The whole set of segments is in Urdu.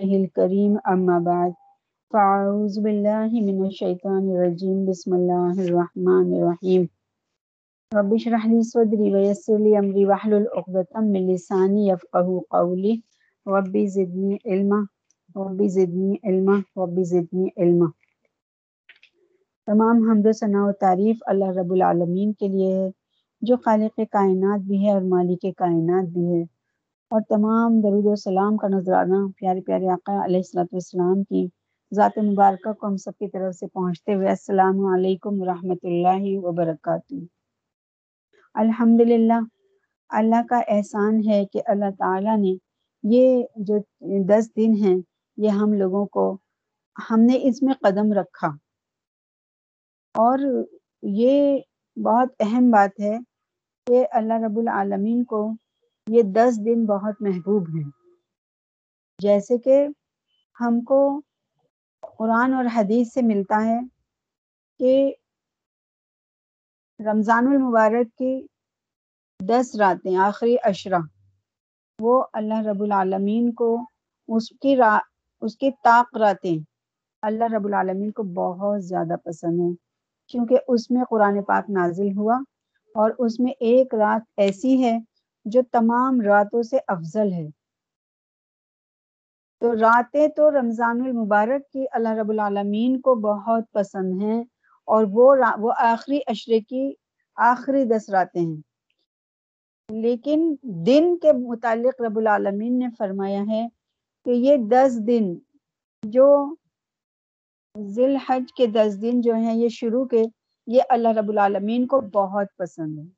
الكريم، أما بعد، فأعوذ بالله من الشيطان الرجيم. بسم الله الرحمن الرحيم. رب اشرح لي صدري ويسر لي أمري، واحلل عقدة من لساني يفقهوا قولي. ربي زدني علما ربي زدني علما ربي زدني علما. تمام حمد و ثناء و تعریف اللہ رب العالمین کے لیے ہے، جو خالق کائنات بھی ہے اور مالک کائنات بھی ہے۔ اور تمام درود و سلام کا نذرانہ پیارے پیارے آقا علیہ السلۃ والسلام کی۔ ذات مبارکہ کو ہم سب کی طرف سے پہنچتے ہوئے السلام علیکم ورحمۃ اللہ وبرکاتہ۔ الحمد للہ اللہ کا احسان ہے کہ اللہ تعالیٰ نے یہ جو دس دن ہیں، یہ ہم لوگوں کو، ہم نے اس میں قدم رکھا۔ اور یہ بہت اہم بات ہے کہ اللہ رب العالمین کو یہ دس دن بہت محبوب ہیں۔ جیسے کہ ہم کو قرآن اور حدیث سے ملتا ہے کہ رمضان المبارک کی دس راتیں، آخری اشرہ وہ اللہ رب العالمین کو اس کی را، اس کی طاق راتیں اللہ رب العالمین کو بہت زیادہ پسند ہیں۔ کیونکہ اس میں قرآن پاک نازل ہوا اور اس میں ایک رات ایسی ہے جو تمام راتوں سے افضل ہے۔ تو راتیں تو رمضان المبارک کی اللہ رب العالمین کو بہت پسند ہیں اور وہ وہ آخری اشرے کی آخری دس راتیں ہیں۔ لیکن دن کے متعلق رب العالمین نے فرمایا ہے کہ یہ دس دن جو ذی الحج کے دس دن جو ہیں یہ شروع کے، یہ اللہ رب العالمین کو بہت پسند ہے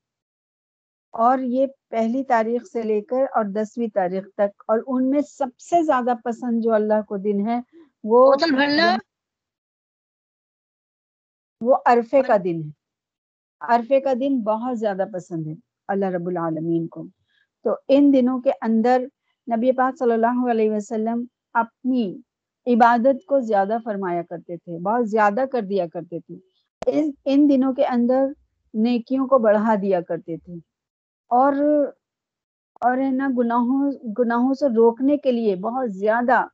اور یہ پہلی تاریخ سے لے کر اور دسویں تاریخ تک اور ان میں سب سے زیادہ پسند جو اللہ کو دن ہے وہ وہ عرفے کا دن ہے۔ عرفے کا دن بہت زیادہ پسند ہے اللہ رب العالمین کو۔ تو ان دنوں کے اندر نبی پاک صلی اللہ علیہ وسلم اپنی عبادت کو زیادہ فرمایا کرتے تھے بہت زیادہ کر دیا کرتے تھے۔ ان دنوں کے اندر نیکیوں کو بڑھا دیا کرتے تھے۔ اور اور ہے نا گناہوں گناہوں سے روکنے کے لیے بہت زیادہ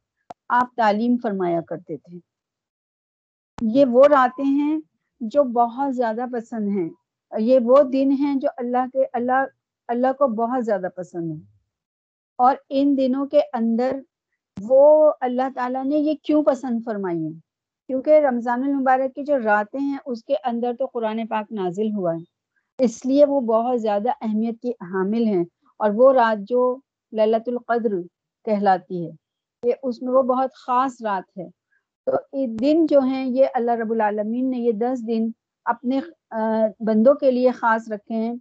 آپ تعلیم فرمایا کرتے تھے۔ یہ وہ راتیں ہیں جو بہت زیادہ پسند ہیں۔ یہ وہ دن ہیں جو اللہ کے، اللہ اللہ کو بہت زیادہ پسند ہے اور ان دنوں کے اندر وہ اللہ تعالیٰ نے یہ کیوں پسند فرمائی ہیں؟ کیونکہ رمضان المبارک کی جو راتیں ہیں اس کے اندر تو قرآن پاک نازل ہوا ہے۔ اس لیے وہ بہت زیادہ اہمیت کی حامل ہیں اور وہ رات جو للت القدر کہلاتی ہے کہ اس میں وہ بہت خاص رات ہے۔ تو یہ دن جو ہیں، یہ اللہ رب العالمین نے یہ دس دن اپنے بندوں کے لیے خاص رکھے ہیں۔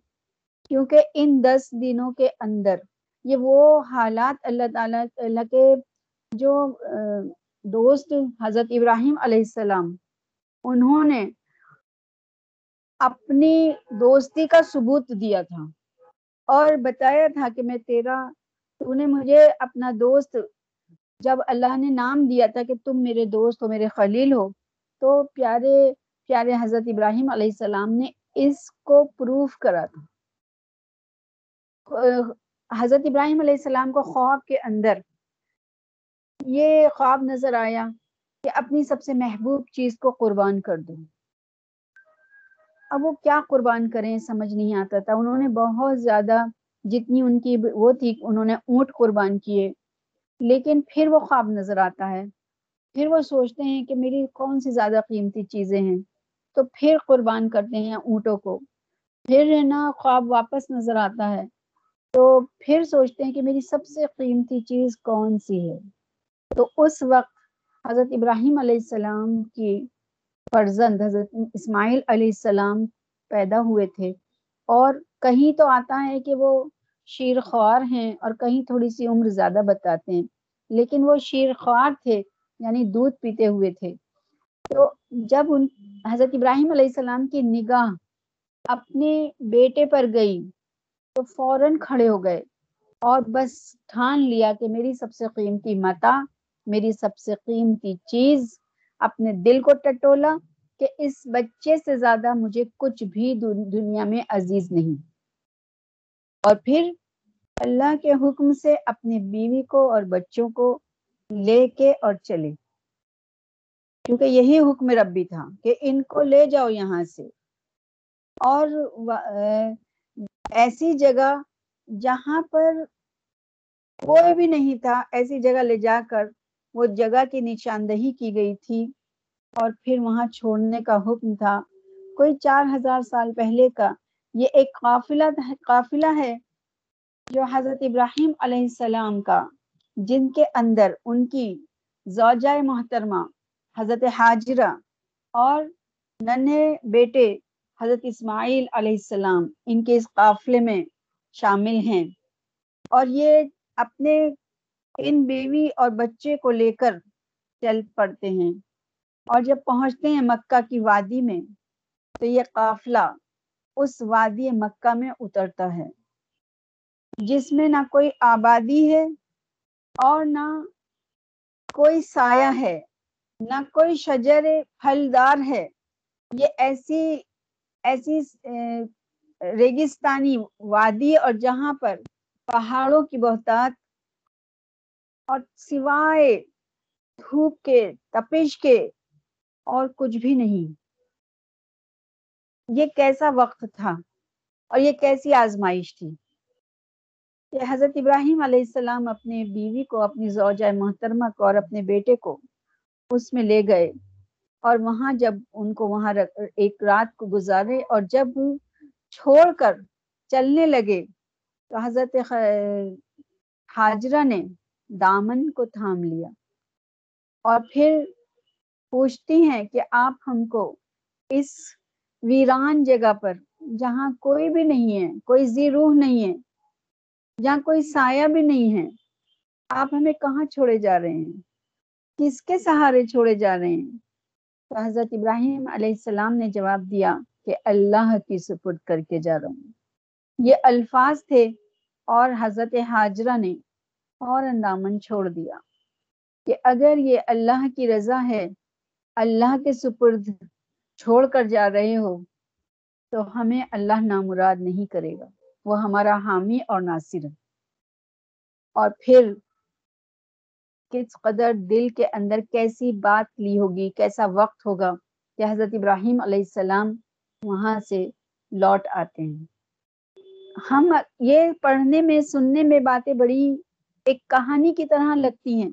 کیونکہ ان دس دنوں کے اندر یہ وہ حالات اللہ تعالیٰ، اللہ کے جو دوست حضرت ابراہیم علیہ السلام، انہوں نے اپنی دوستی کا ثبوت دیا تھا۔ اور بتایا تھا کہ میں تیرا، تو نے مجھے اپنا دوست، جب اللہ نے نام دیا تھا کہ تم میرے دوست ہو، میرے خلیل ہو، تو پیارے پیارے حضرت ابراہیم علیہ السلام نے اس کو پروف کرا تھا۔ حضرت ابراہیم علیہ السلام کو خواب کے اندر یہ خواب نظر آیا کہ اپنی سب سے محبوب چیز کو قربان کر دوں اب وہ کیا قربان کریں سمجھ نہیں آتا تھا۔ انہوں نے بہت زیادہ جتنی ان کی وہ تھی، انہوں نے اونٹ قربان کیے۔ لیکن پھر وہ خواب نظر آتا ہے۔ پھر وہ سوچتے ہیں کہ میری کون سی زیادہ قیمتی چیزیں ہیں۔ تو پھر قربان کرتے ہیں اونٹوں کو۔ پھر نا، خواب واپس نظر آتا ہے۔ تو پھر سوچتے ہیں کہ میری سب سے قیمتی چیز کون سی ہے۔ تو اس وقت حضرت ابراہیم علیہ السلام کی فرزند، حضرت اسماعیل علیہ السلام پیدا ہوئے تھے۔ اور کہیں تو آتا ہے کہ وہ شیر خوار ہیں اور کہیں تھوڑی سی عمر زیادہ بتاتے ہیں، لیکن وہ شیر خوار تھے یعنی دودھ پیتے ہوئے تھے۔ تو جب ان، حضرت ابراہیم علیہ السلام کی نگاہ اپنے بیٹے پر گئی، تو فوراً کھڑے ہو گئے اور بس ٹھان لیا کہ میری سب سے قیمتی متا، میری سب سے قیمتی چیز اپنے دل کو ٹٹولا کہ اس بچے سے زیادہ مجھے کچھ بھی دنیا میں عزیز نہیں۔ اور پھر اللہ کے حکم سے اپنی بیوی کو اور بچوں کو لے کے اور چلے۔ کیونکہ یہی حکم ربی تھا کہ ان کو لے جاؤ یہاں سے۔ اور ایسی جگہ جہاں پر کوئی بھی نہیں تھا، ایسی جگہ لے جا کر وہ جگہ کی نشاندہی کی گئی تھی اور پھر وہاں چھوڑنے کا حکم تھا۔ کوئی چار ہزار سال پہلے کا یہ ایک قافلہ قافلہ ہے جو حضرت ابراہیم علیہ السلام کا، جن کے اندر ان کی زوجہ محترمہ حضرت حاجرہ اور ننھے بیٹے حضرت اسماعیل علیہ السلام ان کے اس قافلے میں شامل ہیں۔ اور یہ اپنے ان بیوی اور بچے کو لے کر چل پڑتے ہیں۔ اور جب پہنچتے ہیں مکہ کی وادی میں، تو یہ قافلہ اس وادی مکہ میں اترتا ہے، جس میں نہ کوئی آبادی ہے اور نہ کوئی سایہ ہے، نہ کوئی شجر پھلدار ہے۔ یہ ایسی ایسی ریگستانی وادی اور جہاں پر پہاڑوں کی بہتات اور سوائے دھوپ کے، تپش کے اور کچھ بھی نہیں۔ یہ کیسا وقت تھا اور یہ کیسی آزمائش تھی۔ کہ حضرت ابراہیم علیہ السلام اپنے بیوی کو، اپنی زوجہ محترمہ کو اور اپنے بیٹے کو اس میں لے گئے اور وہاں جب ان کو وہاں ایک رات کو گزارے اور جب چھوڑ کر چلنے لگے تو حضرت حاجرہ نے دامن کو تھام لیا۔ اور پھر پوچھتی ہیں کہ آپ ہم کو اس ویران جگہ پر، جہاں کوئی بھی نہیں ہے، کوئی زی روح نہیں ہے، جہاں کوئی سایہ بھی نہیں ہے، آپ ہمیں کہاں چھوڑے جا رہے ہیں؟ کس کے سہارے چھوڑے جا رہے ہیں؟ تو حضرت ابراہیم علیہ السلام نے جواب دیا کہ اللہ کی سپرد کر کے جا رہا ہوں۔ یہ الفاظ تھے اور حضرت حاجرہ نے فوراً دامن چھوڑ دیا کہ اگر یہ اللہ کی رضا ہے، اللہ کے سپرد چھوڑ کر جا رہے ہو، تو ہمیں اللہ نامراد نہیں کرے گا۔ وہ ہمارا حامی اور ناصر ہے۔ اور پھر کس قدر دل کے اندر کیسی بات لی ہوگی، کیسا وقت ہوگا کہ حضرت ابراہیم علیہ السلام وہاں سے لوٹ آتے ہیں۔ ہم یہ پڑھنے میں، سننے میں باتیں بڑی ایک کہانی کی طرح لگتی ہیں۔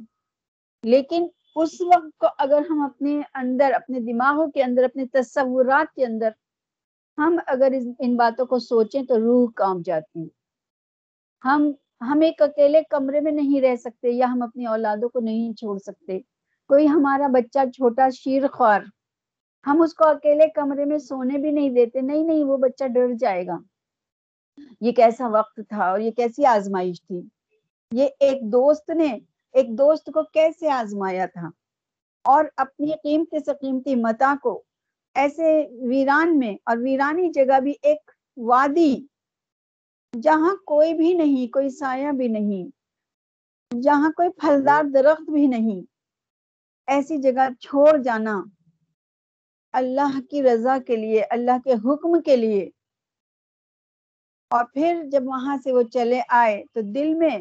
لیکن اس وقت کو اگر ہم اپنے اندر، اپنے دماغوں کے اندر، اپنے تصورات کے اندر ہم اگر ان باتوں کو سوچیں تو روح کام جاتی ہم ہم ایک اکیلے کمرے میں نہیں رہ سکتے یا ہم اپنی اولادوں کو نہیں چھوڑ سکتے۔ کوئی ہمارا بچہ چھوٹا شیر خوار، ہم اس کو اکیلے کمرے میں سونے بھی نہیں دیتے۔ نہیں نہیں، وہ بچہ ڈر جائے گا۔ یہ کیسا وقت تھا اور یہ کیسی آزمائش تھی۔ یہ ایک دوست نے ایک دوست کو کیسے آزمایا تھا؟ اور اپنی قیمتی سے قیمتی متا کو ایسے ویران میں اور ویرانی جگہ بھی ایک وادی جہاں کوئی بھی نہیں، کوئی سایہ بھی نہیں، جہاں کوئی پھلدار درخت بھی نہیں۔ ایسی جگہ چھوڑ جانا اللہ کی رضا کے لیے، اللہ کے حکم کے لیے۔ اور پھر جب وہاں سے وہ چلے آئے تو دل میں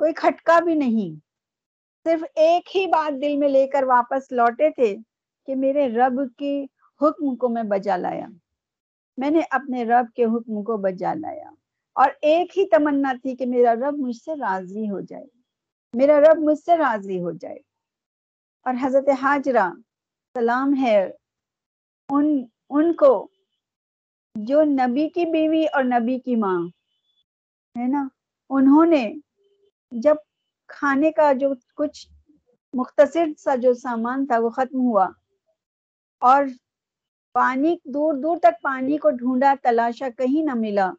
کوئی کھٹکا بھی نہیں۔ صرف ایک ہی بات دل میں لے کر واپس لوٹے تھے کہ میرے رب کی حکم کو میں بجا لایا۔ میں نے اپنے رب کے حکم کو بجا لایا۔ اور ایک ہی تمنا تھی کہ میرا رب مجھ سے راضی ہو جائے۔ میرا رب مجھ سے راضی ہو جائے۔ اور حضرت حاجرہ، سلام ہے۔ ان ان کو جو نبی کی بیوی اور نبی کی ماں، ہے نا؟ انہوں نے جب کھانے کا جو کچھ مختصر سا جو سامان تھا وہ ختم ہوا اور پانی دور دور تک پانی کو ڈھونڈا، تلاشا کہیں نہ ملا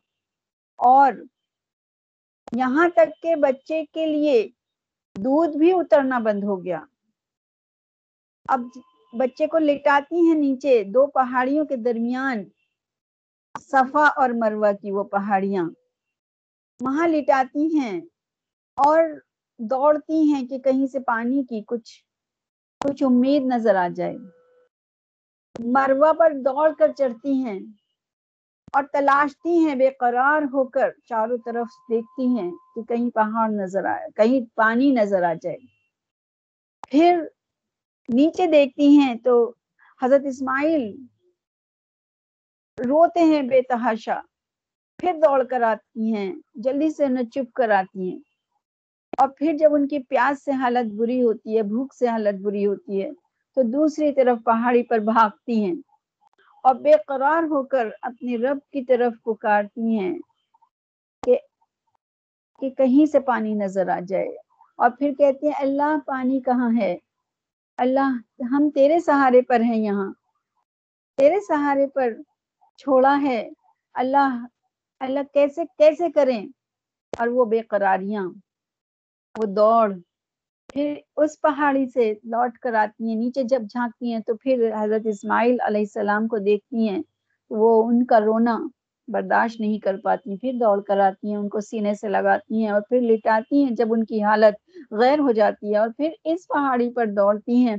اور یہاں تک کہ بچے کے لیے دودھ بھی اترنا بند ہو گیا۔ اب بچے کو لٹاتی ہیں نیچے دو پہاڑیوں کے درمیان، صفا اور مروہ کی وہ پہاڑیاں۔ وہاں لٹاتی ہیں۔ اور دوڑتی ہیں کہ کہیں سے پانی کی کچھ کچھ امید نظر آ جائے۔ مروہ پر دوڑ کر چڑھتی ہیں اور تلاشتی ہیں، بے قرار ہو کر چاروں طرف دیکھتی ہیں کہ کہیں پہاڑ نظر آئے کہیں پانی نظر آ جائے۔ پھر نیچے دیکھتی ہیں تو حضرت اسماعیل روتے ہیں بے تحاشا۔ پھر دوڑ کر آتی ہیں، جلدی سے انہیں چپ کر آتی ہیں۔ اور پھر جب ان کی پیاس سے حالت بری ہوتی ہے، بھوک سے حالت بری ہوتی ہے، تو دوسری طرف پہاڑی پر بھاگتی ہیں اور بے قرار ہو کر اپنی رب کی طرف پکارتی ہیں کہ کہ کہیں سے پانی نظر آ جائے۔ اور پھر کہتے ہیں، اللہ پانی کہاں ہے؟ اللہ، ہم تیرے سہارے پر ہیں یہاں۔ تیرے سہارے پر چھوڑا ہے۔ اللہ اللہ کیسے کیسے کریں؟ اور وہ بے قراریاں۔ وہ دوڑ۔ پھر اس پہاڑی سے لوٹ کر آتی ہیں، نیچے جب جھانکتی ہیں تو پھر حضرت اسماعیل علیہ السلام کو دیکھتی ہیں۔ وہ ان کا رونا برداشت نہیں کر پاتی، پھر دوڑ کر آتی ہیں، ان کو سینے سے لگاتی ہیں اور پھر لٹاتی ہیں جب ان کی حالت غیر ہو جاتی ہے۔ اور پھر اس پہاڑی پر دوڑتی ہیں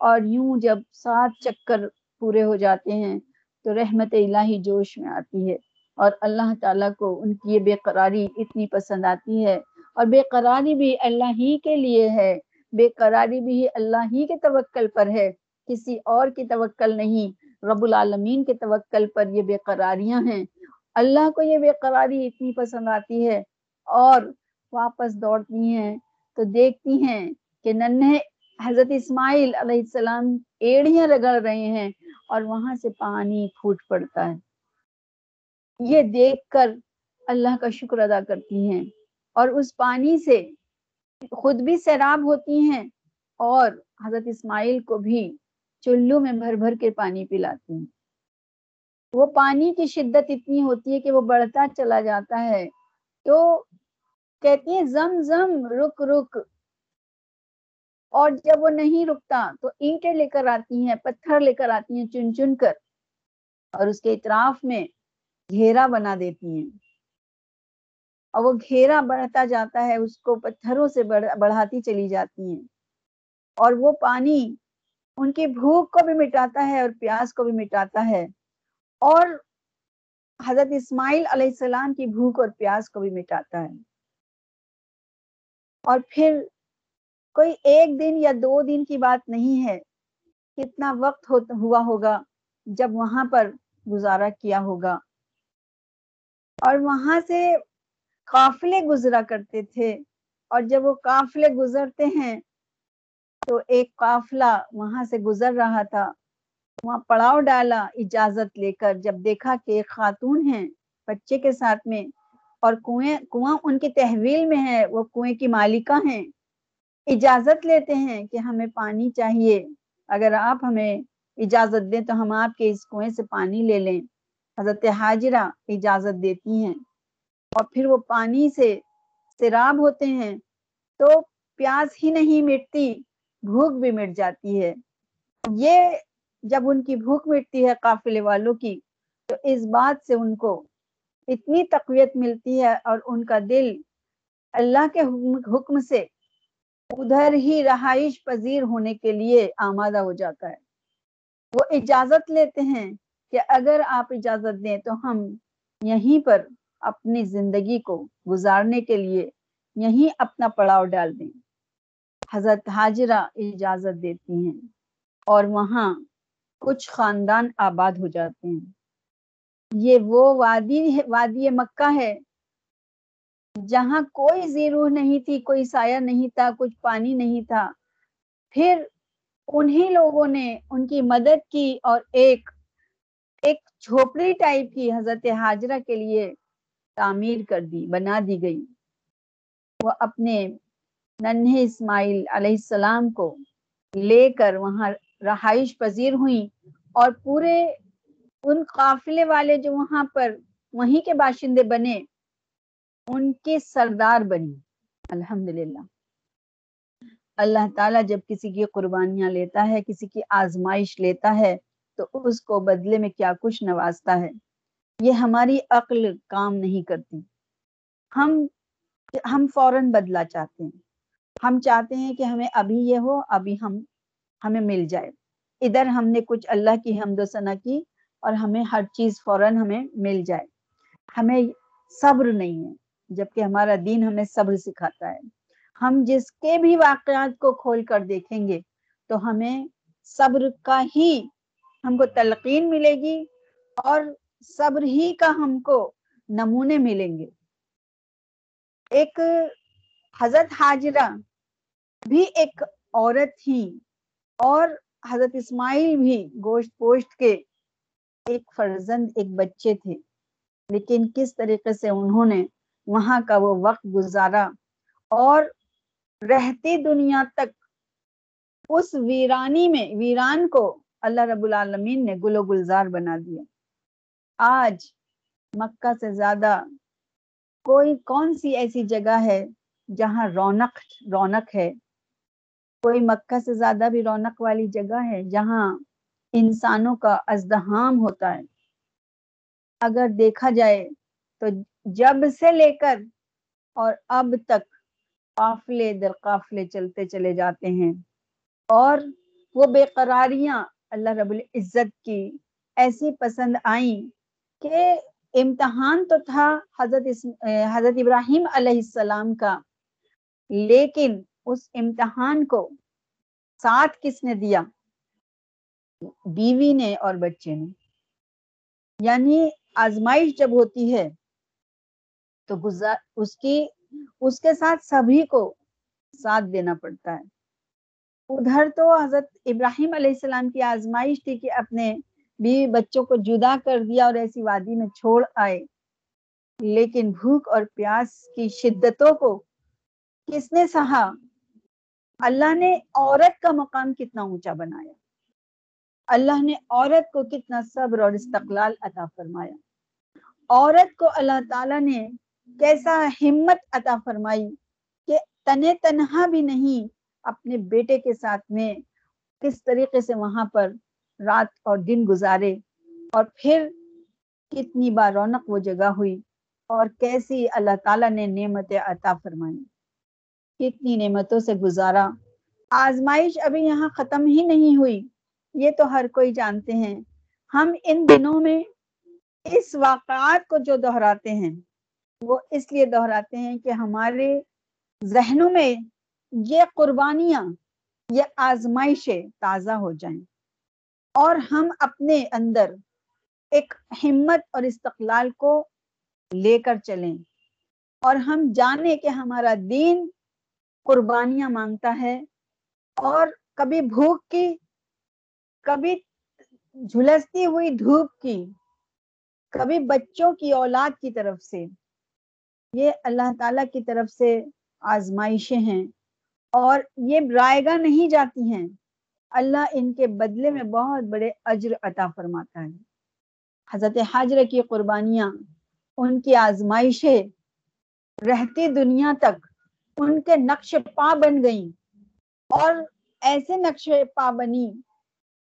اور یوں جب سات چکر پورے ہو جاتے ہیں تو رحمت الہی جوش میں آتی ہے اور اللہ تعالیٰ کو ان کی یہ بے قراری اتنی پسند آتی ہے۔ اور بے قراری بھی اللہ ہی کے لیے ہے۔ بے قراری بھی اللہ ہی کے توکل پر ہے۔ کسی اور کی توکل نہیں۔ رب العالمین کے توکل پر یہ بے قراریاں ہیں۔ اللہ کو یہ بے قراری اتنی پسند آتی ہے اور واپس دوڑتی ہیں۔ تو دیکھتی ہیں کہ ننھے حضرت اسماعیل علیہ السلام ایڑیاں رگڑ رہے ہیں اور وہاں سے پانی پھوٹ پڑتا ہے۔ یہ دیکھ کر اللہ کا شکر ادا کرتی ہیں۔ اور اس پانی سے خود بھی سیراب ہوتی ہیں اور حضرت اسماعیل کو بھی چلو میں بھر بھر کے پانی پلاتی ہیں۔ وہ پانی کی شدت اتنی ہوتی ہے کہ وہ بڑھتا چلا جاتا ہے۔ تو کہتی ہیں زم زم رک رک۔ اور جب وہ نہیں رکتا تو اینٹیں لے کر آتی ہیں، پتھر لے کر آتی ہیں چن چن کر اور اس کے اطراف میں گھیرا بنا دیتی ہیں۔ اور وہ گھیرا بڑھتا جاتا ہے، اس کو پتھروں سے بڑھاتی چلی جاتی ہیں۔ اور وہ پانی ان کی بھوک کو بھی مٹاتا ہے اور پیاس کو بھی مٹاتا ہے۔ اور حضرت اسماعیل علیہ السلام کی بھوک اور پیاس کو بھی مٹاتا ہے۔ اور پھر کوئی ایک دن یا دو دن کی بات نہیں ہے، کتنا وقت ہوا ہوگا جب وہاں پر گزارا کیا ہوگا۔ اور وہاں سے قافلے گزرا کرتے تھے۔ اور جب وہ قافلے گزرتے ہیں تو ایک قافلہ وہاں سے گزر رہا تھا۔ وہاں پڑاؤ ڈالا، اجازت لے کر جب دیکھا کہ ایک خاتون ہے بچے کے ساتھ میں اور کنویں، کنواں ان کی تحویل میں ہے، وہ کنویں کی مالکہ ہیں۔ اجازت لیتے ہیں کہ ہمیں پانی چاہیے۔ اگر آپ ہمیں اجازت دیں تو ہم آپ کے اس کنویں سے پانی لے لیں۔ حضرت حاجرہ اجازت دیتی ہیں۔ اور پھر وہ پانی سے سیراب ہوتے ہیں تو پیاس ہی نہیں مٹتی، بھوک بھی مٹ جاتی ہے۔ یہ جب ان کی بھوک مٹتی ہے قافلے والوں کی، تو اس بات سے ان کو اتنی تقویت ملتی ہے اور ان کا دل اللہ کے حکم سے ادھر ہی رہائش پذیر ہونے کے لیے آمادہ ہو جاتا ہے۔ وہ اجازت لیتے ہیں کہ اگر آپ اجازت دیں تو ہم یہیں پر اپنی زندگی کو گزارنے کے لیے یہیں اپنا پڑاؤ ڈال دیں۔ حضرت حاجرہ اجازت دیتی ہیں اور وہاں کچھ خاندان آباد ہو جاتے ہیں۔ یہ وہ وادی وادی مکہ ہے جہاں کوئی زیرو نہیں تھی، کوئی سایہ نہیں تھا، کچھ پانی نہیں تھا۔ پھر انہی لوگوں نے ان کی مدد کی اور ایک ایک جھوپڑی ٹائپ کی حضرت حاجرہ کے لیے تعمیر کر دی، بنا دی گئی۔ وہ اپنے ننھے اسماعیل علیہ السلام کو لے کر وہاں رہائش پذیر ہوئی اور پورے ان قافلے والے جو وہاں پر وہیں کے باشندے بنے، ان کے سردار بنی۔ الحمدللہ۔ اللہ تعالیٰ جب کسی کی قربانیاں لیتا ہے، کسی کی آزمائش لیتا ہے، تو اس کو بدلے میں کیا کچھ نوازتا ہے؟ یہ ہماری عقل کام نہیں کرتی۔ ہم ہم فوراً بدلا چاہتے ہیں۔ ہم چاہتے ہیں کہ ہمیں ابھی یہ ہو، ابھی ہم، ہمیں مل جائے۔ ادھر ہم نے کچھ اللہ کی حمد و ثنا کی اور ہمیں ہر چیز فوراً ہمیں مل جائے۔ ہمیں صبر نہیں ہے، جبکہ ہمارا دین ہمیں صبر سکھاتا ہے۔ ہم جس کے بھی واقعات کو کھول کر دیکھیں گے تو ہمیں صبر کا ہی، ہم کو تلقین ملے گی اور صبر ہی کا ہم کو نمونے ملیں گے۔ ایک حضرت حاجرہ بھی ایک عورت تھی اور حضرت اسماعیل بھی گوشت پوشت کے ایک فرزند، ایک بچے تھے۔ لیکن کس طریقے سے انہوں نے وہاں کا وہ وقت گزارا اور رہتی دنیا تک اس ویرانی میں، ویران کو اللہ رب العالمین نے گل و گلزار بنا دیا۔ آج مکہ سے زیادہ کوئی کون سی ایسی جگہ ہے جہاں رونق رونق ہے؟ کوئی مکہ سے زیادہ بھی رونق والی جگہ ہے جہاں انسانوں کا ازدہام ہوتا ہے؟ اگر دیکھا جائے تو جب سے لے کر اور اب تک قافلے در قافلے چلتے چلے جاتے ہیں اور وہ بے قراریاں اللہ رب العزت کی ایسی پسند آئیں کہ امتحان تو تھا حضرت حضرت ابراہیم علیہ السلام کا، لیکن اس امتحان کو ساتھ کس نے دیا؟ بیوی نے اور بچے نے۔ یعنی آزمائش جب ہوتی ہے تو گزار اس کی، اس کے ساتھ سبھی کو ساتھ دینا پڑتا ہے۔ ادھر تو حضرت ابراہیم علیہ السلام کی آزمائش تھی کہ اپنے بیوی بچوں کو جدا کر دیا اور ایسی وادی میں چھوڑ آئے۔ لیکن بھوک اور پیاس کی شدتوں کو کس نے سہا؟ اللہ نے عورت کا مقام کتنا اونچا بنایا۔ اللہ نے عورت کو کتنا صبر اور استقلال عطا فرمایا۔ عورت کو اللہ تعالیٰ نے کیسا ہمت عطا فرمائی کہ تنے تنہا بھی نہیں اپنے بیٹے کے ساتھ میں کس طریقے سے وہاں پر رات اور دن گزارے اور پھر کتنی بار رونق وہ جگہ ہوئی اور کیسی اللہ تعالیٰ نے نعمت عطا فرمائی۔ کتنی نعمتوں سے گزارا۔ آزمائش ابھی یہاں ختم ہی نہیں ہوئی۔ یہ تو ہر کوئی جانتے ہیں۔ ہم ان دنوں میں اس واقعات کو جو دہراتے ہیں، وہ اس لیے دہراتے ہیں کہ ہمارے ذہنوں میں یہ قربانیاں، یہ آزمائشیں تازہ ہو جائیں۔ اور ہم اپنے اندر ایک ہمت اور استقلال کو لے کر چلیں۔ اور ہم جانیں کہ ہمارا دین قربانیاں مانگتا ہے اور کبھی بھوک کی، کبھی جھلستی ہوئی دھوپ کی، کبھی بچوں کی اولاد کی طرف سے۔ یہ اللہ تعالی کی طرف سے آزمائشیں ہیں اور یہ رائے گاہ نہیں جاتی ہیں۔ اللہ ان کے بدلے میں بہت بڑے اجر عطا فرماتا ہے۔ حضرت حاجر کی قربانیاں، ان کی آزمائشیں رہتی دنیا تک ان کے نقش پا بن گئیں۔ اور ایسے نقش پا بنی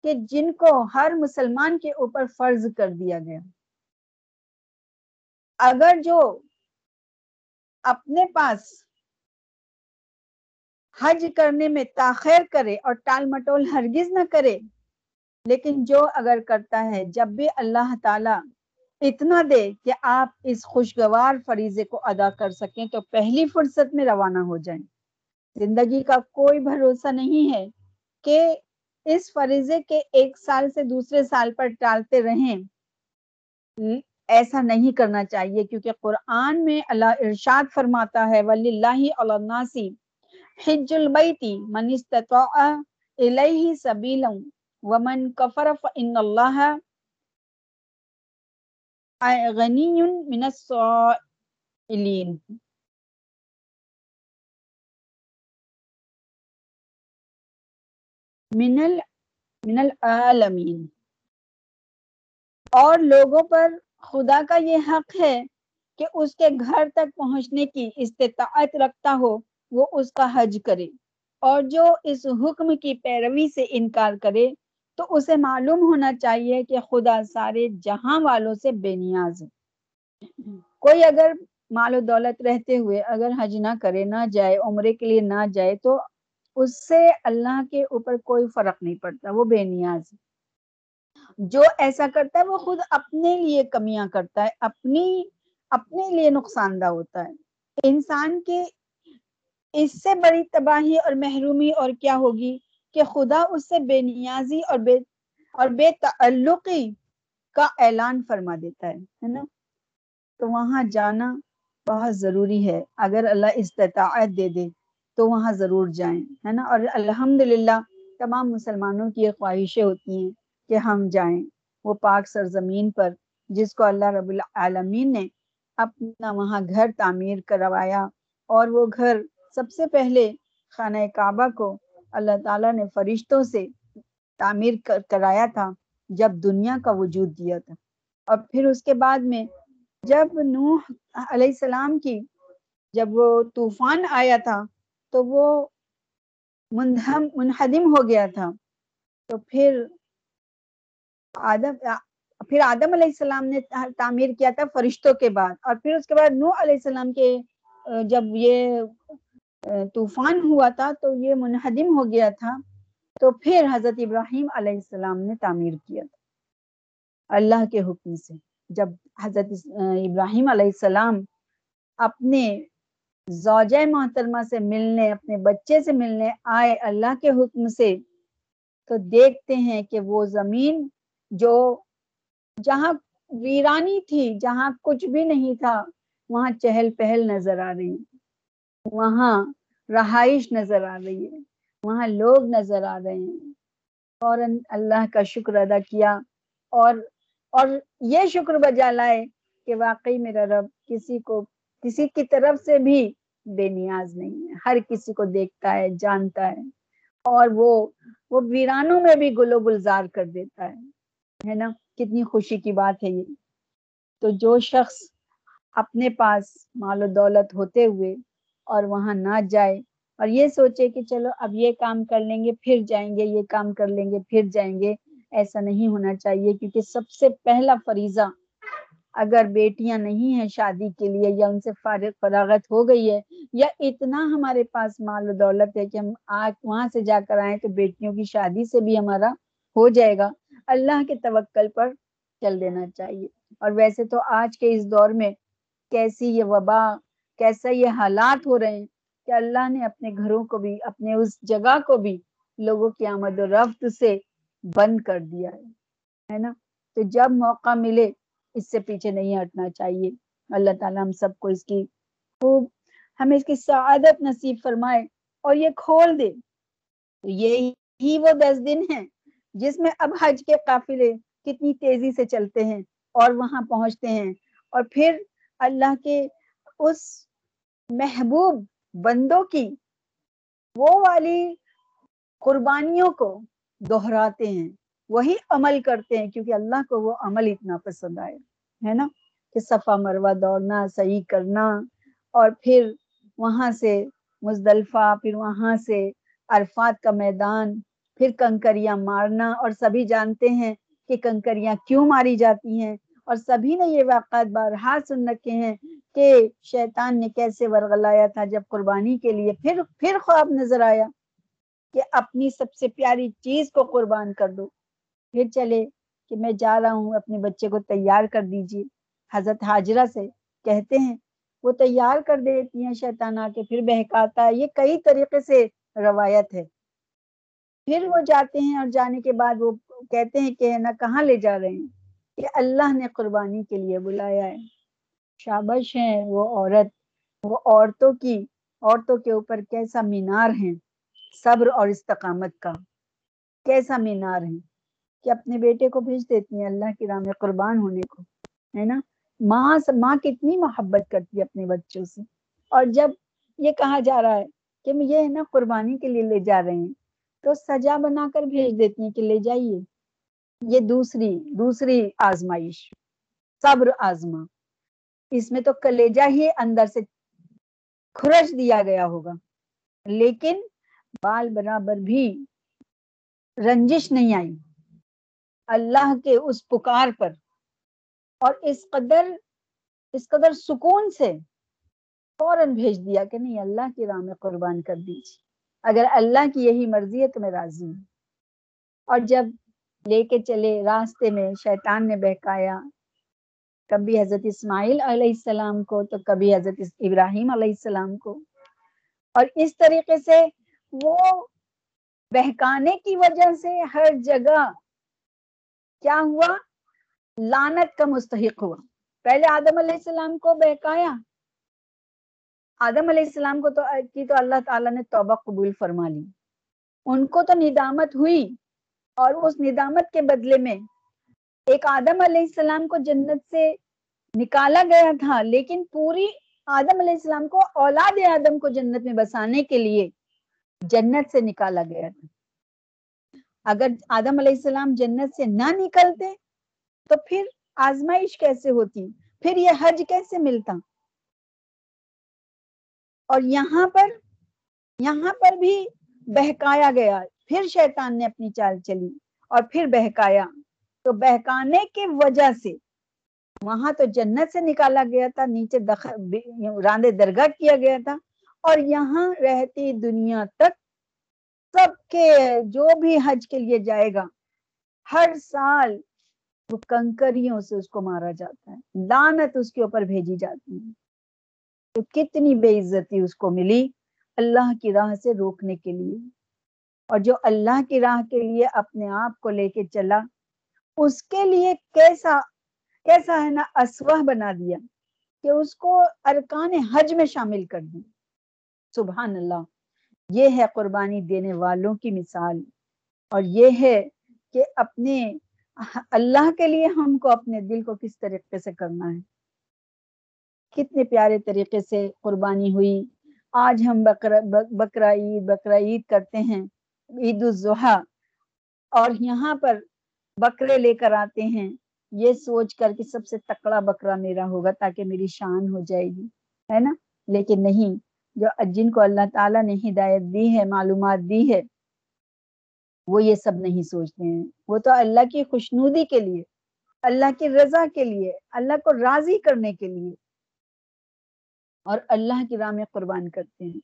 کہ جن کو ہر مسلمان کے اوپر فرض کر دیا گیا۔ اگر جو اپنے پاس حج کرنے میں تاخیر کرے اور ٹال مٹول ہرگز نہ کرے۔ لیکن جو اگر کرتا ہے، جب بھی اللہ تعالی اتنا دے کہ آپ اس خوشگوار فریضے کو ادا کر سکیں، تو پہلی فرصت میں روانہ ہو جائیں۔ زندگی کا کوئی بھروسہ نہیں ہے کہ اس فریضے کے ایک سال سے دوسرے سال پر ٹالتے رہیں۔ ایسا نہیں کرنا چاہیے، کیونکہ قرآن میں اللہ ارشاد فرماتا ہے ولی اللہ علناسی حج البیتی من استطاع الیہ سبیلا ومن کفر فإن اللہ غنی من السائلین من ال من العالمین اور لوگوں پر خدا کا یہ حق ہے کہ اس کے گھر تک پہنچنے کی استطاعت رکھتا ہو وہ اس کا حج کرے اور جو اس حکم کی پیروی سے انکار کرے تو اسے معلوم ہونا چاہیے کہ خدا سارے جہاں والوں سے بے نیاز ہے۔ کوئی اگر مال و دولت رہتے ہوئے اگر حج نہ کرے، نہ جائے، عمرے کے لیے نہ جائے تو اس سے اللہ کے اوپر کوئی فرق نہیں پڑتا، وہ بے نیاز ہے۔ جو ایسا کرتا ہے، وہ خود اپنے لیے کمیاں کرتا ہے، اپنی، اپنے لیے نقصان دہ ہوتا ہے۔ انسان کے اس سے بڑی تباہی اور محرومی اور کیا ہوگی کہ خدا اس سے بے نیازی اور بے اور بے تعلقی کا اعلان فرما دیتا ہے نا؟ تو وہاں جانا بہت ضروری ہے۔ اگر اللہ استطاعت دے دے تو وہاں ضرور جائیں، ہے نا؟ اور الحمد للہ تمام مسلمانوں کی یہ خواہشیں ہوتی ہیں کہ ہم جائیں۔ وہ پاک سرزمین پر، جس کو اللہ رب العالمین نے اپنا وہاں گھر تعمیر کروایا اور وہ گھر سب سے پہلے خانہ کعبہ کو اللہ تعالیٰ نے فرشتوں سے تعمیر کرایا تھا، جب دنیا کا وجود دیا تھا۔ اور پھر اس کے بعد میں جب نوح علیہ السلام کی جب وہ طوفان آیا تھا، تو وہ منہم منہدم ہو گیا تھا۔ تو پھر آدم پھر آدم علیہ السلام نے تعمیر کیا تھا فرشتوں کے بعد۔ اور پھر اس کے بعد نو علیہ السلام کے، جب یہ طوفان ہوا تھا تو یہ منہدم ہو گیا تھا تو پھر حضرت ابراہیم علیہ السلام نے تعمیر کیا تھا۔ اللہ کے حکم سے جب حضرت ابراہیم علیہ السلام اپنے زوجہ محترمہ سے ملنے، اپنے بچے سے ملنے آئے اللہ کے حکم سے تو دیکھتے ہیں کہ وہ زمین جو جہاں ویرانی تھی، جہاں کچھ بھی نہیں تھا، وہاں چہل پہل نظر آ رہی۔ وہاں رہائش نظر آ رہی ہے، وہاں لوگ نظر آ رہے ہیں۔ فوراً اللہ کا شکر ادا کیا۔ اور اور یہ شکر بجا لائے کہ واقعی میرا رب کسی کو، کسی کی طرف سے بھی بے نیاز نہیں ہے۔ ہر کسی کو دیکھتا ہے، جانتا ہے۔ اور وہ وہ ویرانوں میں بھی گلو گلزار کر دیتا ہے۔ ہے نا؟ کتنی خوشی کی بات ہے یہ۔ تو جو شخص اپنے پاس مال و دولت ہوتے ہوئے اور وہاں نہ جائے۔ اور یہ سوچے کہ چلو اب یہ کام کر لیں گے، پھر جائیں گے، یہ کام کر لیں گے، پھر جائیں گے۔ ایسا نہیں ہونا چاہیے، کیونکہ سب سے پہلا فریضہ اگر بیٹیاں نہیں ہیں شادی کے لیے یا ان سے فارغ فراغت ہو گئی ہے یا اتنا ہمارے پاس مال و دولت ہے کہ ہم آج وہاں سے جا کر آئیں تو بیٹیوں کی شادی سے بھی ہمارا ہو جائے گا۔ اللہ کے توکل پر چل دینا چاہیے۔ اور ویسے تو آج کے اس دور میں کیسی یہ وبا کیسا یہ حالات ہو رہے ہیں کہ اللہ نے اپنے گھروں کو بھی، اپنے اس جگہ کو بھی لوگوں کی آمد و رفت سے بند کر دیا ہے نا؟ تو جب موقع ملے، اس سے پیچھے نہیں ہٹنا چاہیے۔ اللہ تعالیٰ ہم سب کو اس کی خوب، ہمیں اس کی سعادت نصیب فرمائے اور یہ کھول دے۔ یہی وہ دس دن ہیں جس میں اب حج کے قافلے کتنی تیزی سے چلتے ہیں اور وہاں پہنچتے ہیں اور پھر اللہ کے اس محبوب بندوں کی وہ والی قربانیوں کو دہراتے ہیں، وہی عمل کرتے ہیں، کیونکہ اللہ کو وہ عمل اتنا پسند آئے ہے نا؟ کہ صفا مروا دوڑنا، صحیح کرنا، اور پھر وہاں سے مزدلفہ، پھر وہاں سے عرفات کا میدان، پھر کنکریاں مارنا، اور سبھی جانتے ہیں کہ کنکریاں کیوں ماری جاتی ہیں، اور سبھی نے یہ واقعات بارہا سن رکھے ہیں کہ شیطان نے کیسے ورغلایا تھا جب قربانی کے لیے، پھر پھر خواب نظر آیا کہ اپنی سب سے پیاری چیز کو قربان کر دو۔ پھر چلے کہ میں جا رہا ہوں، اپنے بچے کو تیار کر دیجیے۔ حضرت حاجرہ سے کہتے ہیں، وہ تیار کر دیتی ہیں شیطان آ کے۔ پھر بہکاتا ہے یہ کئی طریقے سے روایت ہے۔ پھر وہ جاتے ہیں اور جانے کے بعد وہ کہتے ہیں کہ نہ کہاں لے جا رہے ہیں؟ کہ اللہ نے قربانی کے لیے بلایا ہے۔ شابش ہے وہ عورت، وہ عورتوں کی، عورتوں کے اوپر کیسا مینار ہے؟ صبر اور استقامت کا۔ کیسا مینار ہے کہ اپنے بیٹے کو بھیج دیتی ہیں اللہ کی راہ میں قربان ہونے کو، ہے نا؟ ماں ماں کتنی محبت کرتی ہے اپنے بچوں سے۔ اور جب یہ کہا جا رہا ہے کہ یہ ہے نا قربانی کے لیے لے جا رہے ہیں، تو سجا بنا کر بھیج دیتی ہیں کہ لے جائیے۔ یہ دوسری دوسری آزمائش۔ صبر آزما۔ اس میں تو کلیجا ہی اندر سے کھرچ دیا گیا ہوگا۔ لیکن بال برابر بھی رنجش نہیں آئی۔ اللہ کے اس پکار پر اور اس قدر اس قدر سکون سے فوراً بھیج دیا کہ نہیں، اللہ کی راہ میں قربان کر دیجیے۔ اگر اللہ کی یہی مرضی ہے تو میں راضی ہوں۔ اور جب لے کے چلے راستے میں شیطان نے بہکایا کبھی حضرت اسماعیل علیہ السلام کو تو کبھی حضرت ابراہیم علیہ السلام کو۔ اور اس طریقے سے وہ بہکانے کی وجہ سے ہر جگہ کیا ہوا؟ لانت کا مستحق ہوا۔ پہلے آدم علیہ السلام کو بہکایا۔ آدم علیہ السلام کو تو کی تو اللہ تعالیٰ نے توبہ قبول فرما لی۔ ان کو تو ندامت ہوئی اور اس ندامت کے بدلے میں ایک آدم علیہ السلام کو جنت سے نکالا گیا تھا، لیکن پوری آدم علیہ السلام کو، اولاد آدم کو جنت میں بسانے کے لیے جنت سے نکالا گیا تھا۔ اگر آدم علیہ السلام جنت سے نہ نکلتے تو پھر آزمائش کیسے ہوتی؟ پھر یہ حج کیسے ملتا؟ اور یہاں پر یہاں پر بھی بہکایا گیا۔ پھر شیطان نے اپنی چال چلی اور پھر بہکایا۔ تو بہکانے کی وجہ سے وہاں تو جنت سے نکالا گیا تھا، نیچے راندے درگاہ کیا گیا تھا۔ اور یہاں رہتی دنیا تک سب کے جو بھی حج کے لیے جائے گا، ہر سال وہ کنکریوں سے اس کو مارا جاتا ہے۔ لانت اس کے اوپر بھیجی جاتی ہے۔ تو کتنی بے عزتی اس کو ملی اللہ کی راہ سے روکنے کے لیے۔ اور جو اللہ کی راہ کے لیے اپنے آپ کو لے کے چلا اس کے لیے کیسا کیسا ہے نا اسوہ بنا دیا کہ اس کو ارکان حج میں شامل کر دیا سبحان اللہ یہ ہے قربانی دینے والوں کی مثال اور یہ ہے کہ اپنے اللہ کے لیے ہم کو اپنے دل کو کس طریقے سے کرنا ہے کتنے پیارے طریقے سے قربانی ہوئی آج ہم بکرا بکرا عید بکرا عید کرتے ہیں عید الضحیٰ اور یہاں پر بکرے لے کر آتے ہیں۔ یہ سوچ کر کہ سب سے تکڑا بکرا میرا ہوگا تاکہ میری شان ہو جائے گی، ہے نا؟ لیکن نہیں، جو جن کو اللہ تعالیٰ نے ہدایت دی ہے، معلومات دی ہے، وہ یہ سب نہیں سوچتے ہیں۔ وہ تو اللہ کی خوشنودی کے لیے، اللہ کی رضا کے لیے، اللہ کو راضی کرنے کے لیے اور اللہ کی راہ میں قربان کرتے ہیں۔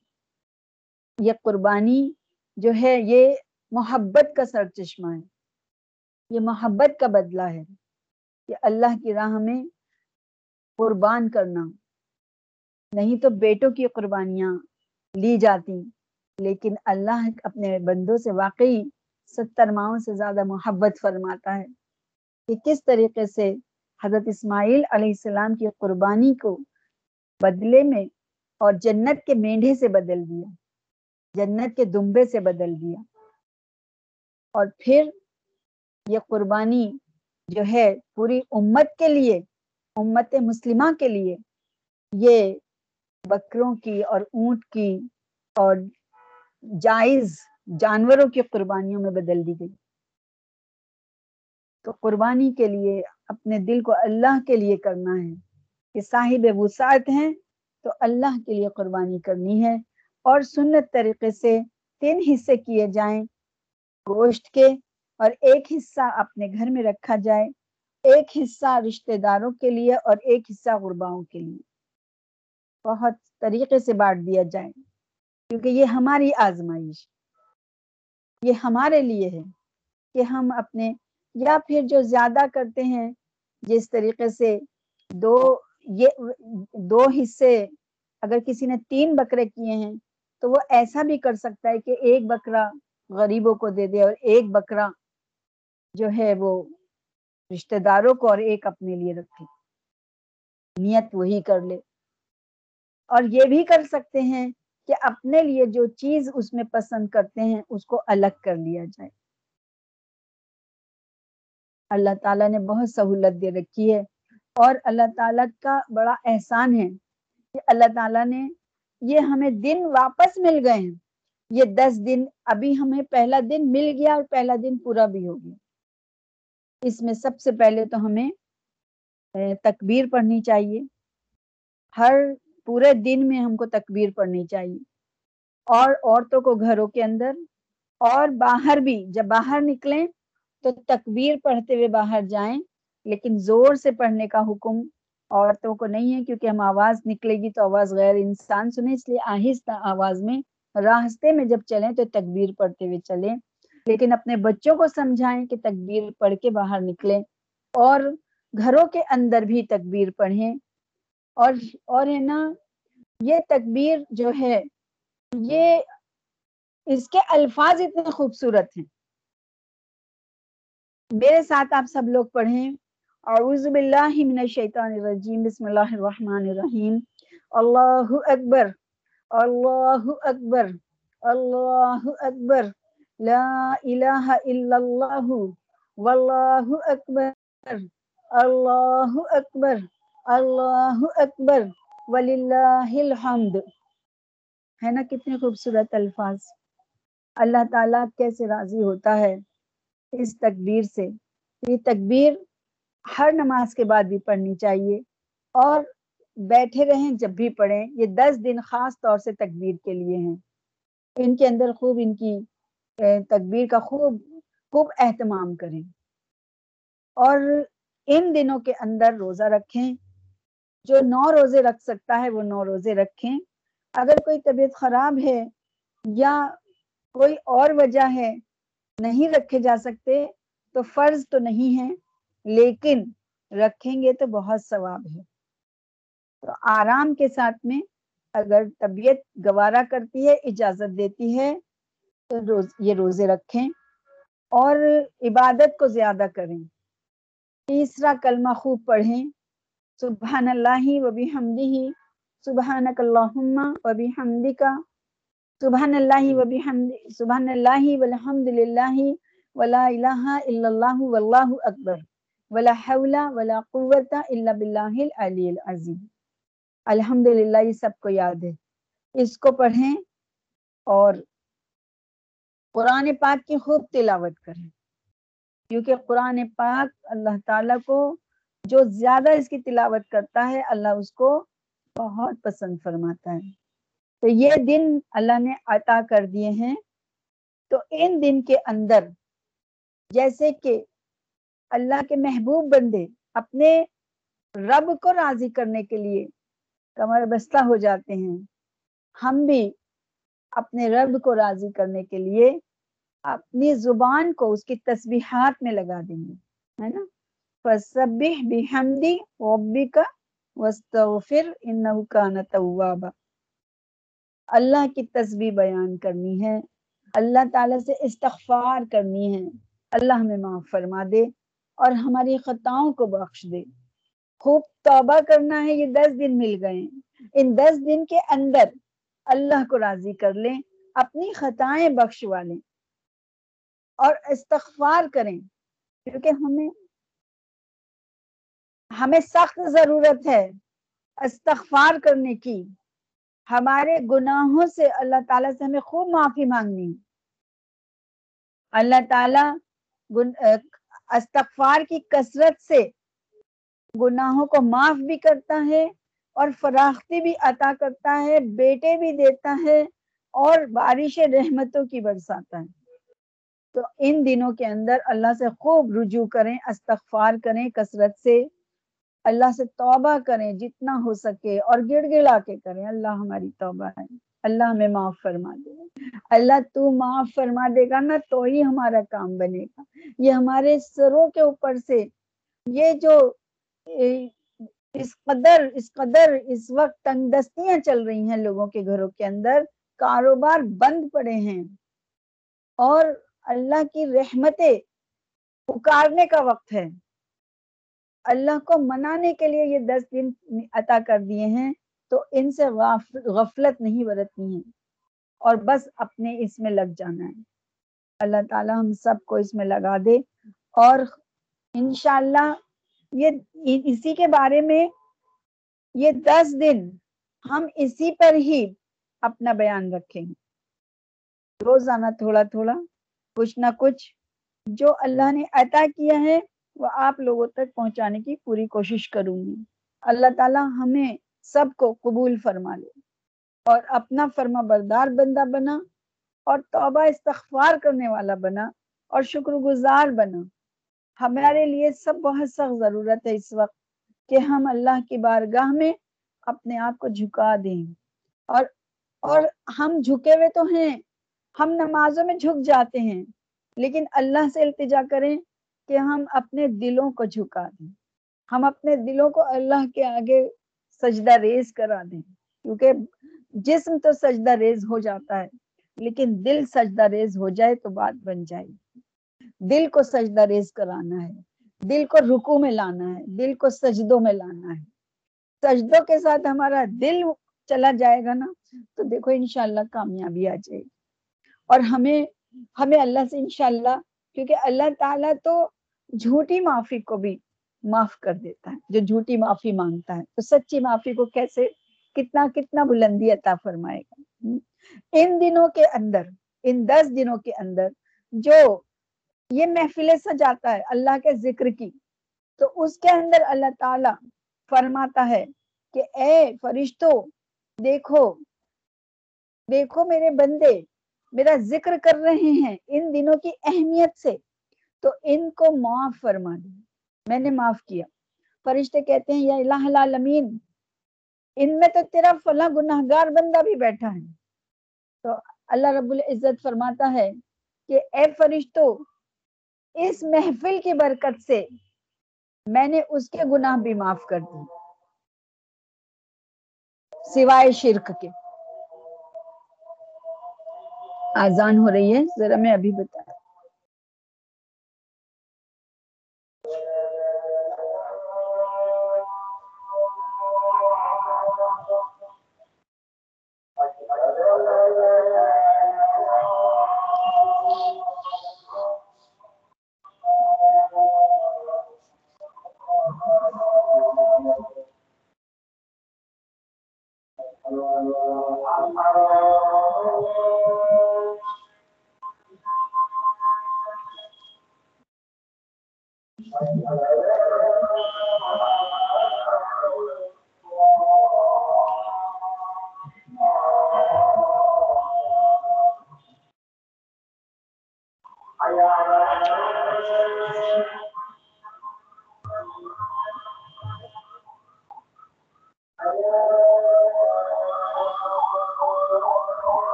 یہ قربانی جو ہے، یہ محبت کا سر چشمہ ہے۔ یہ محبت کا بدلہ ہے کہ اللہ کی راہ میں قربان کرنا۔ نہیں تو بیٹوں کی قربانیاں لی جاتی، لیکن اللہ اپنے بندوں سے واقعی ستر ماہوں سے زیادہ محبت فرماتا ہے کہ کس طریقے سے حضرت اسماعیل علیہ السلام کی قربانی کو بدلے میں اور جنت کے مینڈے سے بدل دیا، جنت کے دمبے سے بدل دیا۔ اور پھر یہ قربانی جو ہے پوری امت کے لیے، امت مسلمہ کے لیے، یہ بکروں کی اور اونٹ کی اور جائز جانوروں کی قربانیوں میں بدل دی گئی۔ تو قربانی کے لیے، اپنے دل کو اللہ کے لیے کرنا ہے کہ صاحب وسعت ہیں، تو اللہ کے لیے قربانی کرنی ہے۔ اور سنت طریقے سے تین حصے کیے جائیں، گوشت کے اور ایک حصہ اپنے گھر میں رکھا جائے، ایک حصہ رشتہ داروں کے لیے اور ایک حصہ غرباؤں کے لیے۔ بہت طریقے سے بانٹ دیا جائے، کیونکہ یہ ہماری آزمائش یہ ہمارے لیے ہے کہ ہم اپنے، یا پھر جو زیادہ کرتے ہیں، جس طریقے سے دو، یہ دو حصے اگر کسی نے تین بکرے کیے ہیں، تو وہ ایسا بھی کر سکتا ہے کہ ایک بکرا غریبوں کو دے دے اور ایک بکرا جو ہے وہ رشتہ داروں کو اور ایک اپنے لیے رکھے۔ نیت وہی کر لے۔ اور یہ بھی کر سکتے ہیں کہ اپنے لیے جو چیز اس میں پسند کرتے ہیں، اس کو الگ کر لیا جائے۔ اللہ تعالیٰ نے بہت سہولت دے رکھی ہے اور اللہ تعالیٰ کا بڑا احسان ہے کہ اللہ تعالیٰ نے یہ ہمیں دن واپس مل گئے ہیں۔ یہ دس دن ابھی ہمیں پہلا دن مل گیا اور پہلا دن پورا بھی ہو گیا۔ اس میں سب سے پہلے تو ہمیں تکبیر پڑھنی چاہیے۔ ہر پورے دن میں ہم کو تکبیر پڑھنی چاہیے۔ اور عورتوں کو گھروں کے اندر، اور باہر بھی، جب باہر نکلیں تو تکبیر پڑھتے ہوئے باہر جائیں۔ لیکن زور سے پڑھنے کا حکم عورتوں کو نہیں ہے، کیونکہ ہم آواز نکلے گی تو آواز غیر انسان سنے، اس لیے آہستہ آواز میں، راستے میں جب چلیں تو تکبیر پڑھتے ہوئے چلیں۔ لیکن اپنے بچوں کو سمجھائیں کہ تکبیر پڑھ کے باہر نکلیں اور گھروں کے اندر بھی تکبیر پڑھیں اور اور ہے نا، یہ تکبیر جو ہے، یہ اس کے الفاظ اتنے خوبصورت ہیں۔ میرے ساتھ آپ سب لوگ پڑھیں۔ اعوذ باللہ من الشیطان الرجیم، بسم اللہ الرحمن الرحیم۔ اللہ اکبر اللہ اکبر اللہ اکبر۔ لا الہ الا اللہ واللہ اکبر اللہ اکبر اللہ اکبر وللہ الحمد. ہے نا کتنے خوبصورت الفاظ۔ اللہ تعالیٰ کیسے راضی ہوتا ہے؟ اس تکبیر سے۔ یہ تکبیر ہر نماز کے بعد بھی پڑھنی چاہیے اور بیٹھے رہیں جب بھی پڑھیں، یہ دس دن خاص طور سے تکبیر کے لیے ہیں۔ ان کے اندر خوب ان کی تکبیر کا خوب خوب اہتمام کریں۔ اور ان دنوں کے اندر روزہ رکھیں۔ جو نو روزے رکھ سکتا ہے، وہ نو روزے رکھیں۔ اگر کوئی طبیعت خراب ہے یا کوئی اور وجہ ہے نہیں رکھے جا سکتے، تو فرض تو نہیں ہے، لیکن رکھیں گے تو بہت ثواب ہے۔ تو آرام کے ساتھ میں اگر طبیعت گوارا کرتی ہے، اجازت دیتی ہے روز، یہ روزے رکھیں اور عبادت کو زیادہ کریں۔ تیسرا کلمہ خوب پڑھیں۔ سبحان اللہ و بحمدہ، سبحانک اللہم و بحمدکا سبحان اللہ و بحمد سبحان اللہ والحمد للہ ولا الہ الا اللہ واللہ اکبر ولا حول ولا قوت الا باللہ العلی العظیم۔ الحمدللہ، یہ سب کو یاد ہے۔ اس کو پڑھیں اور قرآن پاک کی خوب تلاوت کریں۔ کیونکہ قرآن پاک اللہ تعالیٰ کو جو زیادہ اس کی تلاوت کرتا ہے، اللہ اس کو بہت پسند فرماتا ہے۔ تو یہ دن اللہ نے عطا کر دیے ہیں۔ تو ان دن کے اندر جیسے کہ اللہ کے محبوب بندے اپنے رب کو راضی کرنے کے لیے کمر بستہ ہو جاتے ہیں، ہم بھی اپنے رب کو راضی کرنے کے لیے اپنی زبان کو اس کی تسبیحات میں لگا دیں گے، ہے نا؟ فسبح بحمدی ربک واستغفر انه كان توابا۔ اللہ کی تسبیح بیان کرنی ہے، اللہ تعالی سے استغفار کرنی ہے، اللہ ہمیں معاف فرما دے اور ہماری خطاؤں کو بخش دے۔ خوب توبہ کرنا ہے، یہ دس دن مل گئے۔ ان دس دن کے اندر اللہ کو راضی کر لیں، اپنی خطائیں بخشوا لیں اور استغفار کریں، کیونکہ ہمیں ہمیں سخت ضرورت ہے استغفار کرنے کی۔ ہمارے گناہوں سے اللہ تعالیٰ سے ہمیں خوب معافی مانگنی۔ اللہ تعالیٰ استغفار کی کثرت سے گناہوں کو معاف بھی کرتا ہے اور فراختی بھی عطا کرتا ہے، بیٹے بھی دیتا ہے اور بارش رحمتوں کی برساتا ہے۔ تو ان دنوں کے اندر اللہ سے خوب رجوع کریں، استغفار کریں، کثرت سے اللہ سے توبہ کریں جتنا ہو سکے اور گڑ گڑا کے کریں۔ اللہ ہماری توبہ ہے۔ اللہ ہمیں معاف فرما دے۔ اللہ تو معاف فرما دے گا نا تو ہی ہمارا کام بنے گا۔ یہ ہمارے سروں کے اوپر سے یہ جو اس قدر اس قدر اس وقت تنگ دستیاں چل رہی ہیں لوگوں کے گھروں کے اندر، کاروبار بند پڑے ہیں۔ اور اللہ کی رحمتیں پکارنے کا وقت ہے۔ اللہ کو منانے کے لیے یہ دس دن عطا کر دیے ہیں، تو ان سے غفلت نہیں برتنی ہے۔ اور بس اپنے اس میں لگ جانا ہے۔ اللہ تعالی ہم سب کو اس میں لگا دے اور انشاءاللہ یہ اسی کے بارے میں یہ دس دن ہم اسی پر ہی اپنا بیان رکھیں روزانہ تھوڑا تھوڑا، کچھ نہ کچھ جو اللہ نے عطا کیا ہے، وہ آپ لوگوں تک پہنچانے کی پوری کوشش کروں گی۔ اللہ تعالی ہمیں سب کو قبول فرما لے اور اپنا فرما بردار بندہ بنا اور توبہ استغفار کرنے والا بنا اور شکر گزار بنا۔ ہمارے لیے سب بہت سخت ضرورت ہے اس وقت کہ ہم اللہ کی بارگاہ میں اپنے آپ کو جھکا دیں۔ اور اور ہم جھکے ہوئے تو ہیں، ہم نمازوں میں جھک جاتے ہیں، لیکن اللہ سے التجا کریں کہ ہم اپنے دلوں کو جھکا دیں۔ ہم اپنے دلوں کو اللہ کے آگے سجدہ ریز کرا دیں۔ کیونکہ جسم تو سجدہ ریز ہو جاتا ہے، لیکن دل سجدہ ریز ہو جائے تو بات بن جائے۔ گی دل کو سجدہ ریز کرانا ہے، دل کو رکو میں لانا ہے، دل کو سجدوں میں لانا ہے۔ سجدوں کے ساتھ ہمارا دل چلا جائے گا نا، تو دیکھو انشاءاللہ کامیابی آ جائے گی۔ اور ہمیں ہمیں اللہ سے انشاءاللہ، کیونکہ اللہ تعالیٰ تو جھوٹی معافی کو بھی معاف کر دیتا ہے، جو جھوٹی معافی مانگتا ہے۔ تو سچی معافی کو کیسے، کتنا کتنا بلندی عطا فرمائے گا۔ ان دنوں کے اندر، ان دس دنوں کے اندر جو یہ محفلیں سجاتا ہے اللہ کے ذکر کی۔ تو اس کے اندر اللہ تعالی فرماتا ہے کہ اے فرشتوں دیکھو دیکھو میرے بندے، میرا ذکر کر رہے ہیں ان دنوں کی اہمیت سے۔ تو ان کو معاف فرما دیں میں نے معاف کیا۔ فرشتے کہتے ہیں، یا الہ العالمین، ان میں تو تیرا فلاں گناہ گار بندہ بھی بیٹھا ہے۔ تو اللہ رب العزت فرماتا ہے کہ اے فرشتو اس محفل کی برکت سے میں نے اس کے گناہ بھی معاف کر دی سوائے شرک کے۔ آزان ہو رہی ہے، ذرا میں ابھی بتا اعوذ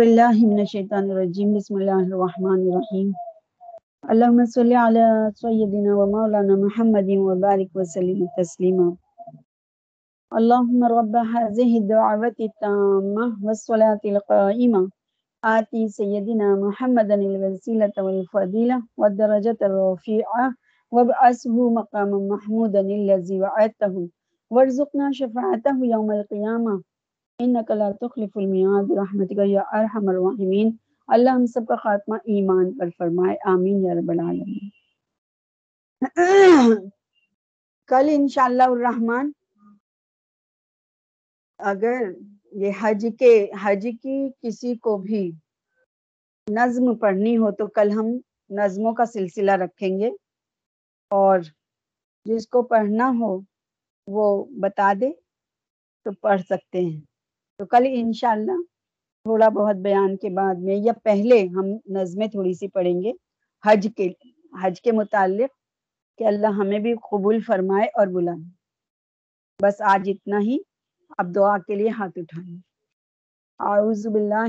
باللہ من الشیطان الرجیم، بسم اللہ الرحمن الرحیم۔ اللہم صلی علی سیدنا و مولانا محمد و بارک وسلم تسلیما۔ اللہم رب هذه الدعوة التامة والصلاة القائمة آتی سیدنا محمد الوسیلة والفضیلة والدرجة الرفیعة وابعثه مقاما محمودا الذي وعدته وارزقنا شفاعته يوم القيامة انک لا تخلف المیعاد رحمتک یا ارحم الراحمین اللہ ہم سب کا خاتمہ ایمان پر فرمائے. آمین یا رب العالمین. کل انشاءاللہ الرحمن، اگر یہ حج کے، حج کی کسی کو بھی نظم پڑھنی ہو تو کل ہم نظموں کا سلسلہ رکھیں گے اور جس کو پڑھنا ہو وہ بتا دے تو پڑھ سکتے ہیں۔ تو کل انشاءاللہ تھوڑا بہت بیان کے بعد میں یا پہلے ہم نظمیں تھوڑی سی پڑھیں گے حج کے حج کے متعلق کہ اللہ ہمیں بھی قبول فرمائے اور بلائے بس آج اتنا ہی۔ اب دعا کے لیے ہاتھ اٹھائیں اعوذ باللہ